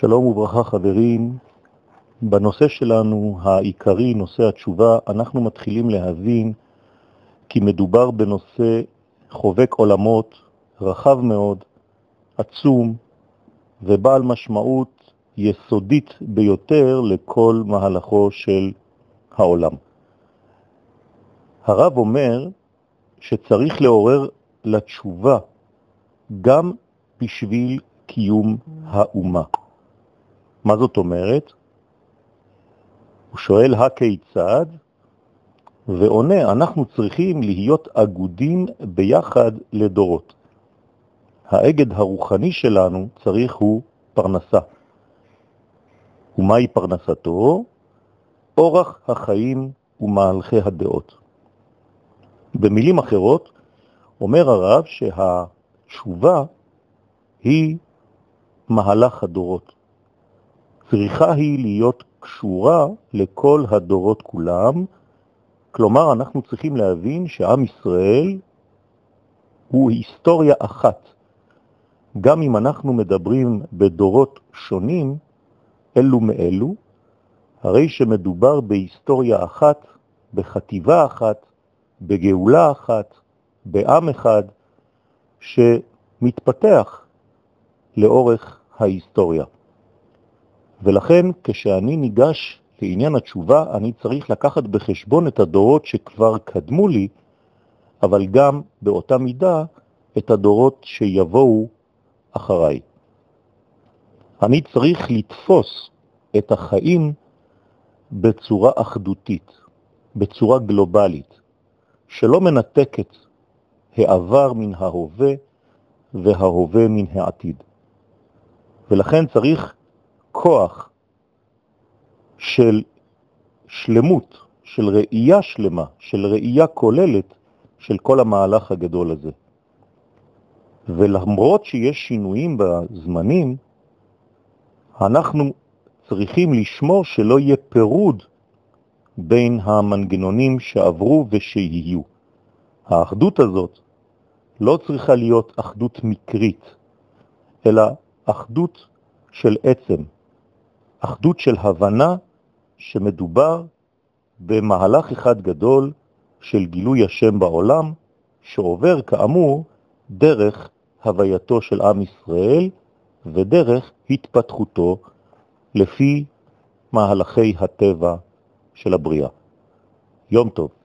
שלום וברכה חברים, בנושא שלנו העיקרי, נושא התשובה, אנחנו מתחילים להבין כי מדובר בנושא חובק עולמות, רחב מאוד, עצום ובעל משמעות יסודית ביותר לכל מהלכו של העולם. הרב אומר שצריך לעורר לתשובה גם בשביל קיום האומה. מה זאת אומרת? הוא שואל הכיצד, ועונה, אנחנו צריכים להיות אגודים ביחד לדורות. האגד הרוחני שלנו צריך הוא פרנסה. ומהי פרנסתו? אורח החיים ומהלכי הדעות. במילים אחרות, אומר הרב שהתשובה היא מהלך הדורות. צריכה היא להיות קשורה לכל הדורות כולם, כלומר אנחנו צריכים להבין שעם ישראל הוא היסטוריה אחת. גם אם אנחנו מדברים בדורות שונים, אלו מאלו, הרי שמדובר בהיסטוריה אחת, בחטיבה אחת, בגאולה אחת, בעם אחד, שמתפתח לאורך ההיסטוריה. ולכן כשאני ניגש לעניין התשובה, אני צריך לקחת בחשבון את הדורות שכבר קדמו לי, אבל גם באותה מידה את הדורות שיבואו אחריי. אני צריך לתפוס את החיים בצורה אחדותית, בצורה גלובלית, שלא מנתקת העבר מן ההווה וההווה מן העתיד. ולכן צריך כוח של שלמות, של ראייה שלמה, של ראייה כוללת של כל המהלך הגדול הזה. ולמרות שיש שינויים בזמנים, אנחנו צריכים לשמור שלא יהיה פירוד בין המנגנונים שעברו ושיהיו. האחדות הזאת לא צריכה להיות אחדות מקרית, אלא אחדות של עצם, אחדות של הבנה שמדובר במהלך אחד גדול של גילוי השם בעולם, שעובר כאמור דרך הווייתו של עם ישראל ודרך התפתחותו לפי מהלכי הטבע של הבריאה. יום טוב.